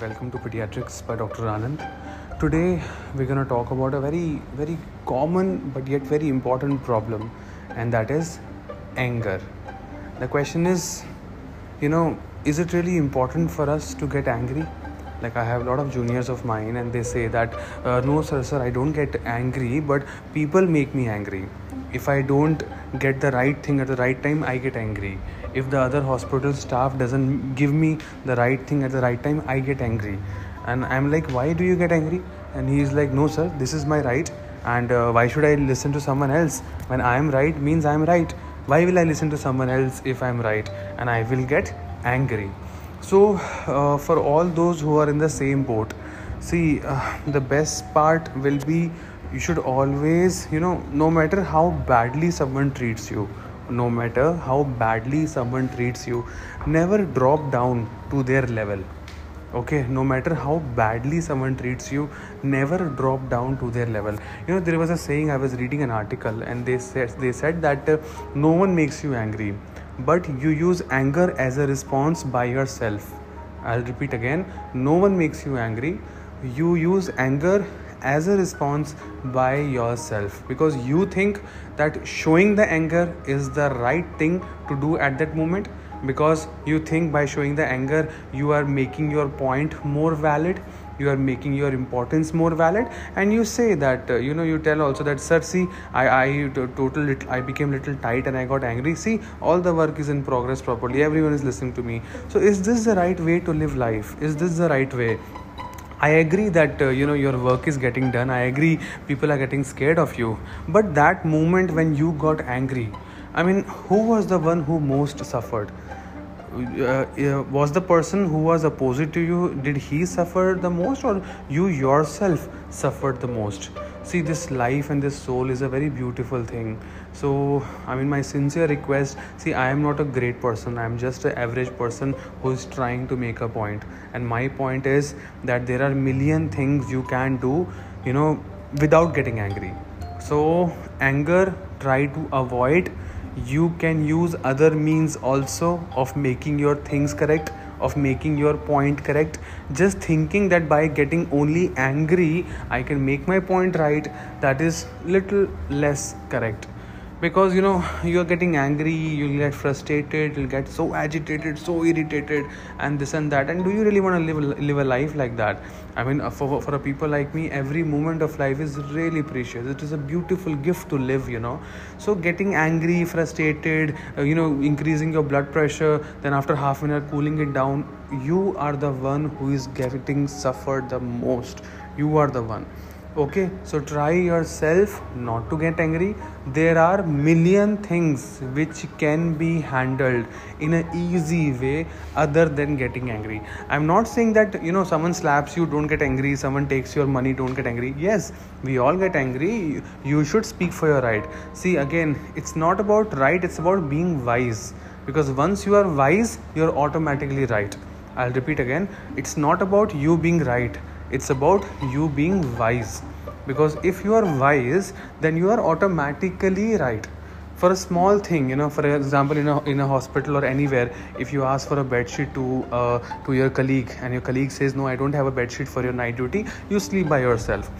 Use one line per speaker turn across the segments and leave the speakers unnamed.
welcome to Pediatrics by Dr. Anand. Today we're going to talk about a very, very common but yet very important problem, and that is anger. The question is, you know, is it really important for us to get angry? Like I have a lot of juniors of mine, and they say that, uh, no, sir, sir, I don't get angry, but people make me angry. If I don't get the right thing at the right time, I get angry if the other hospital staff doesn't give me the right thing at the right time i get angry. And i'm like why do you get angry? And he's like no sir this is my right. And uh, why should i listen to someone else? When i am right means i am right. Why will i listen to someone else if i'm right? And i will get angry. So uh, for all those who are in the same boat see uh, the best part will be you should always you know no matter how badly someone treats you no matter how badly someone treats you never drop down to their level okay? No matter how badly someone treats you never drop down to their level. You know there was a saying i was reading an article and they said they said that uh, no one makes you angry but you use anger as a response by yourself. I'll repeat again. No one makes you angry. You use anger as a response by yourself. Because you think that showing the anger is the right thing to do at that moment. Because you think by showing the anger you are making your point more valid you are making your importance more valid. And you say that uh, you know you tell also that sir see i i total i became little tight and i got angry. See all the work is in progress properly. Everyone is listening to me. So is this the right way to live life? Is this the right way i agree that uh, you know your work is getting done. I agree people are getting scared of you. But that moment when you got angry i mean who was the one who most suffered? Uh, uh, was the person who was opposite to you did he suffer the most or you yourself suffered the most? See this life and this soul is a very beautiful thing so i mean my sincere request see i am not a great person. I am just an average person who is trying to make a point. And my point is that there are million things you can do you know without getting angry. So anger try to avoid. You can use other means also of making your things correct of making your point correct. Just thinking that by getting only angry i can make my point right that is little less correct because you know you're getting angry you'll get frustrated you'll get so agitated so irritated and this and that. And do you really want to live live a life like that? I mean uh, for, for a people like me every moment of life is really precious. It is a beautiful gift to live you know. So getting angry frustrated uh, you know increasing your blood pressure then after half an hour cooling it down you are the one who is getting suffered the most. You are the one okay so try yourself not to get angry. There are million things which can be handled in an easy way other than getting angry. I'm not saying that you know someone slaps you don't get angry. Someone takes your money don't get angry. Yes we all get angry. You should speak for your right. See again it's not about right it's about being wise. Because once you are wise you're automatically right. I'll repeat again. It's not about you being right it's about you being wise. Because if you are wise then you are automatically right. For a small thing you know for example in a, in a hospital or anywhere if you ask for a bed sheet to uh, to your colleague and your colleague says no i don't have a bed sheet for your night duty you sleep by yourself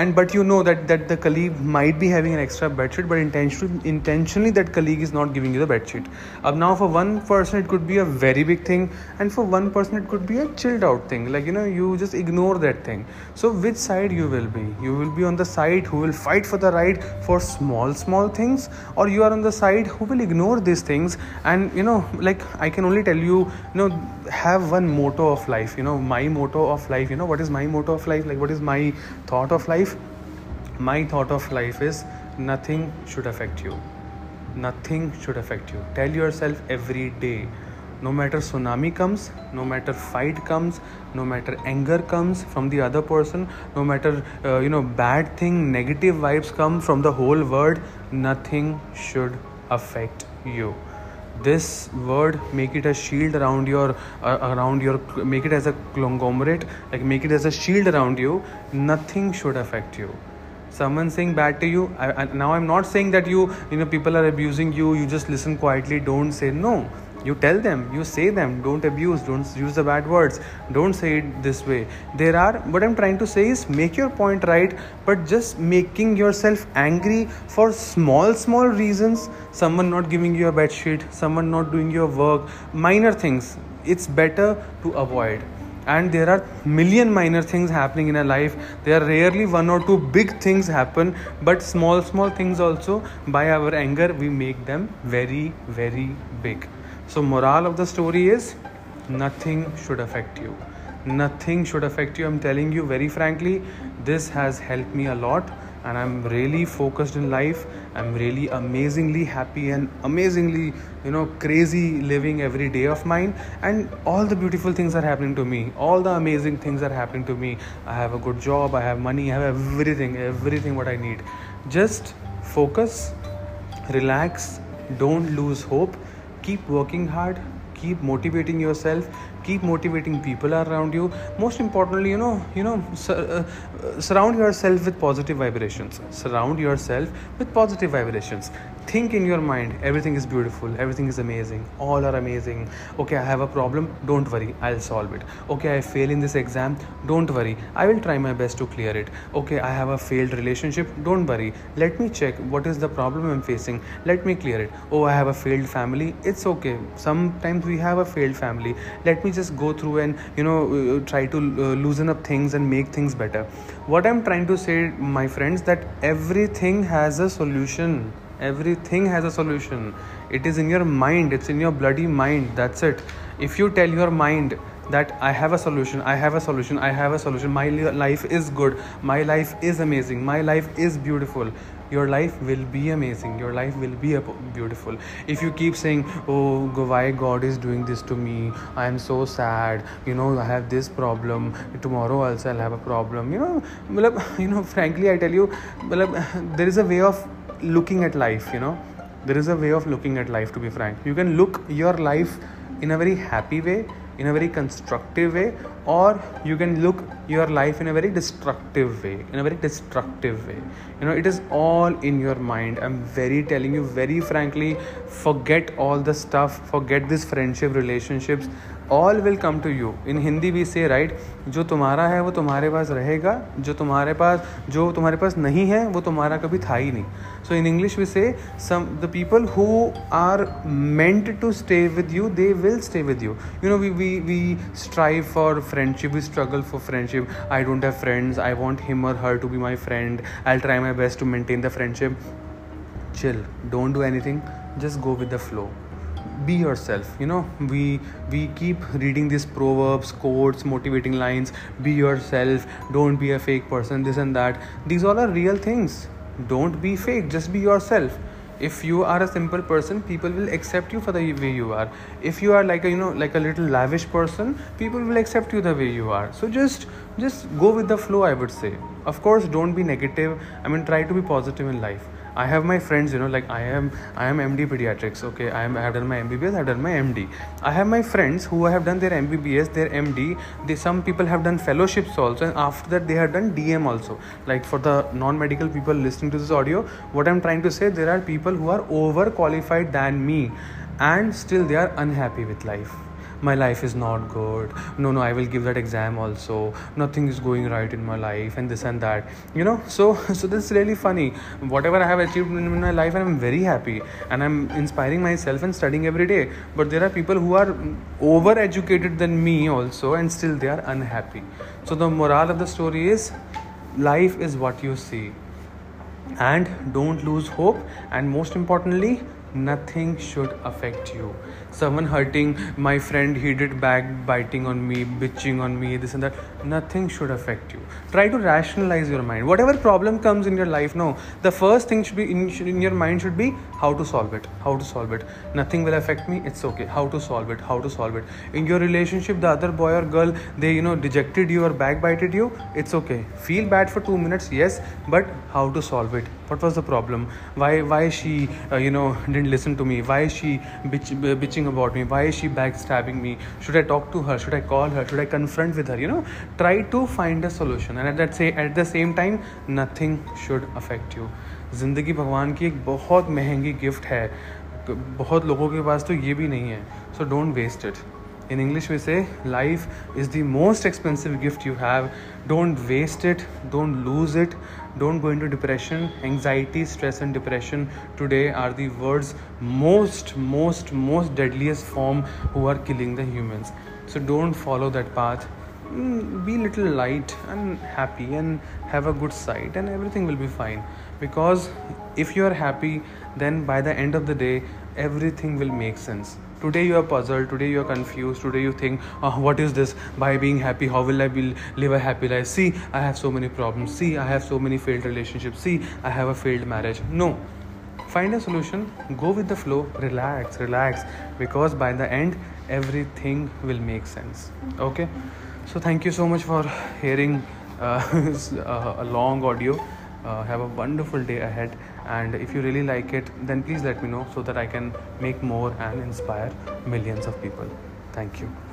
and but you know that that the colleague might be having an extra bedsheet but intentionally intentionally that colleague is not giving you the bedsheet uh, now for one person it could be a very big thing and for one person it could be a chilled out thing. Like you know you just ignore that thing. So which side you will be? You will be on the side who will fight for the right for small small things or you are on the side who will ignore these things? And you know like i can only tell you you know have one motto of life you know my motto of life you know what is my motto of life? Like what is my thought of life life my thought of life is nothing should affect you. Nothing should affect you. Tell yourself every day no matter tsunami comes no matter fight comes no matter anger comes from the other person no matter uh, you know bad thing negative vibes come from the whole world nothing should affect you this word make it a shield around your uh, around your make it as a conglomerate like make it as a shield around you nothing should affect you. Someone saying bad to you I, I, now i'm not saying that you you know people are abusing you you just listen quietly don't say no you tell them you say them don't abuse don't use the bad words don't say it this way. There are what i'm trying to say is make your point right but just making yourself angry for small small reasons someone not giving you a bed sheet someone not doing your work minor things it's better to avoid. And there are million minor things happening in a life. There are rarely one or two big things happen but small small things also by our anger we make them very very big so moral of the story is nothing should affect you. Nothing should affect you. I'm telling you very frankly this has helped me a lot and i'm really focused in life. I'm really amazingly happy and amazingly you know crazy living every day of mine. And all the beautiful things are happening to me. All the amazing things are happening to me. I have a good job. I have money. I have everything everything what i need. Just focus relax. Don't lose hope keep working hard. Keep motivating yourself. Keep motivating people around you. Most importantly you know you know sur- uh, surround yourself with positive vibrations. Surround yourself with positive vibrations think in your mind everything is beautiful everything is amazing all are amazing. Okay i have a problem don't worry i'll solve it. Okay i fail in this exam don't worry i will try my best to clear it. Okay i have a failed relationship don't worry. Let me check what is the problem i'm facing let me clear it. Oh i have a failed family it's okay. Sometimes we have a failed family. Let me just go through and you know uh, try to uh, loosen up things and make things better. What i'm trying to say my friends that everything has a solution everything has a solution. It is in your mind. It's in your bloody mind. That's it. If you tell your mind that i have a solution i have a solution i have a solution my life is good my life is amazing my life is beautiful your life will be amazing. Your life will be beautiful. If you keep saying oh why god is doing this to me? I am so sad. You know i have this problem. Tomorrow also i'll have a problem. You know you know frankly i tell you there is a way of looking at life you know. There is a way of looking at life to be frank. You can look your life in a very happy way in a very constructive way or you can look your life in a very destructive way in a very destructive way. You know it is all in your mind. I'm very telling you very frankly forget all the stuff forget this friendship relationships all will come to you in Hindi we say right जो तुम्हारा है, वो तुम्हारे पास रहेगा, जो तुम्हारे पास, जो तुम्हारे पास नहीं है, वो तुम्हारा कभी था ही नहीं. सो in English we say some the people who are meant to stay with you they will stay with you you know we we we strive for friendship we struggle for friendship I don't have friends I want him or her to be my friend I try my best to maintain the friendship chill, don't do anything just go with the flow. Be yourself you know. We we keep reading these proverbs quotes motivating lines. Be yourself. Don't be a fake person this and that. These all are real things. Don't be fake. Just be yourself. If you are a simple person people will accept you for the way you are. If you are like a you know like a little lavish person people will accept you the way you are. So just just go with the flow i would say. Of course don't be negative. I mean try to be positive in life I have my friends, you know, like I am I am MD pediatrics. Okay, I am I have done my MBBS, I have done my MD. I have my friends who have done their MBBS, their MD. They some people have done fellowships also, and after that they have done DM also. Like for the non-medical people listening to this audio, what I'm trying to say, there are people who are overqualified than me, and still they are unhappy with life my life is not good. No no i will give that exam also. Nothing is going right in my life and this and that you know? So so this is really funny. Whatever i have achieved in my life i'm very happy and i'm inspiring myself and studying every day. But there are people who are over educated than me also and still they are unhappy. So the moral of the story is life is what you see. And don't lose hope and most importantly nothing should affect you someone hurting my friend he did back biting on me bitching on me this and that. Nothing should affect you. Try to rationalize your mind. Whatever problem comes in your life no. The first thing should be in, in your mind should be how to solve it how to solve it. Nothing will affect me it's okay. How to solve it how to solve it. In your relationship the other boy or girl they you know dejected you or backbited you it's okay. Feel bad for 2 minutes yes but how to solve it? What was the problem? Why why she uh, you know didn't listen to me? Why she bitch, bitching thinking about me why she back stabbing me should I talk to her should I call her should I confront with her you know try to find a solution and at at the same time nothing should affect you ज़िंदगी भगवान की एक बहुत महँगी gift है। बहुत लोगों के पास तो ये भी नहीं है। So don't waste it in english we say life is the most expensive gift you have. Don't waste it. Don't lose it. Don't go into depression. Anxiety stress and depression today are the world's most most most deadliest form who are killing the humans. So don't follow that path. Mm, be little light and happy and have a good sight and everything will be fine. Because if you are happy then by the end of the day everything will make sense today you are puzzled today you are confused today you think oh, what is this? By being happy how will i be, live a happy life? See i have so many problems. See i have so many failed relationships. See i have a failed marriage. No. Find a solution. Go with the flow. Relax relax. Because by the end everything will make sense. Okay? So thank you so much for hearing uh, a long audio uh, have a wonderful day ahead. And if you really like it then please let me know so that i can make more and inspire millions of people. Thank you